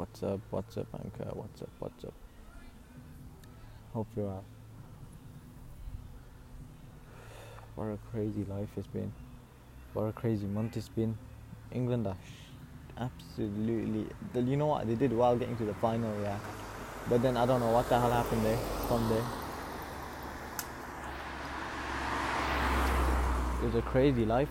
What's up? What's up, Anchor? What's up? What's up? Hope you're up. What a crazy life it's been. What a crazy month it's been. England are absolutely. You know what? They did well getting to the final, yeah. But then I don't know what the hell happened there from there. It was a crazy life.